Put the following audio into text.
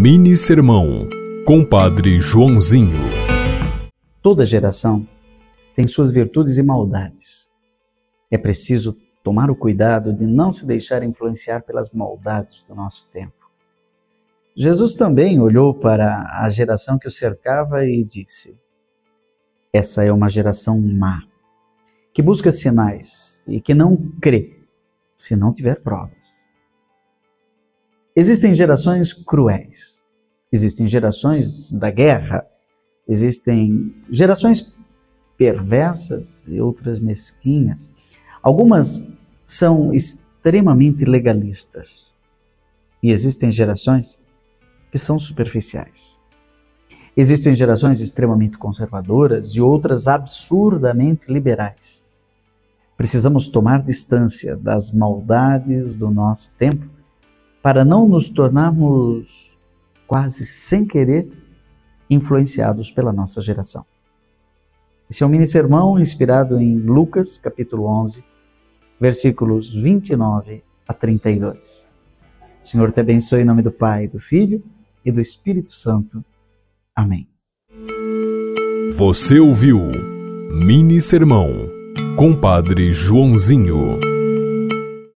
Mini Sermão, Compadre Joãozinho. Toda geração tem suas virtudes e maldades. É preciso tomar o cuidado de não se deixar influenciar pelas maldades do nosso tempo. Jesus também olhou para a geração que o cercava e disse: Essa é uma geração má, que busca sinais e que não crê se não tiver provas. Existem gerações cruéis, existem gerações da guerra, existem gerações perversas e outras mesquinhas. Algumas são extremamente legalistas. E existem gerações que são superficiais. Existem gerações extremamente conservadoras e outras absurdamente liberais. Precisamos tomar distância das maldades do nosso tempo para não nos tornarmos quase sem querer influenciados pela nossa geração. Esse é um mini sermão inspirado em Lucas, capítulo 11, versículos 29 a 32. O Senhor te abençoe em nome do Pai, do Filho e do Espírito Santo. Amém. Você ouviu Mini Sermão, Compadre Joãozinho.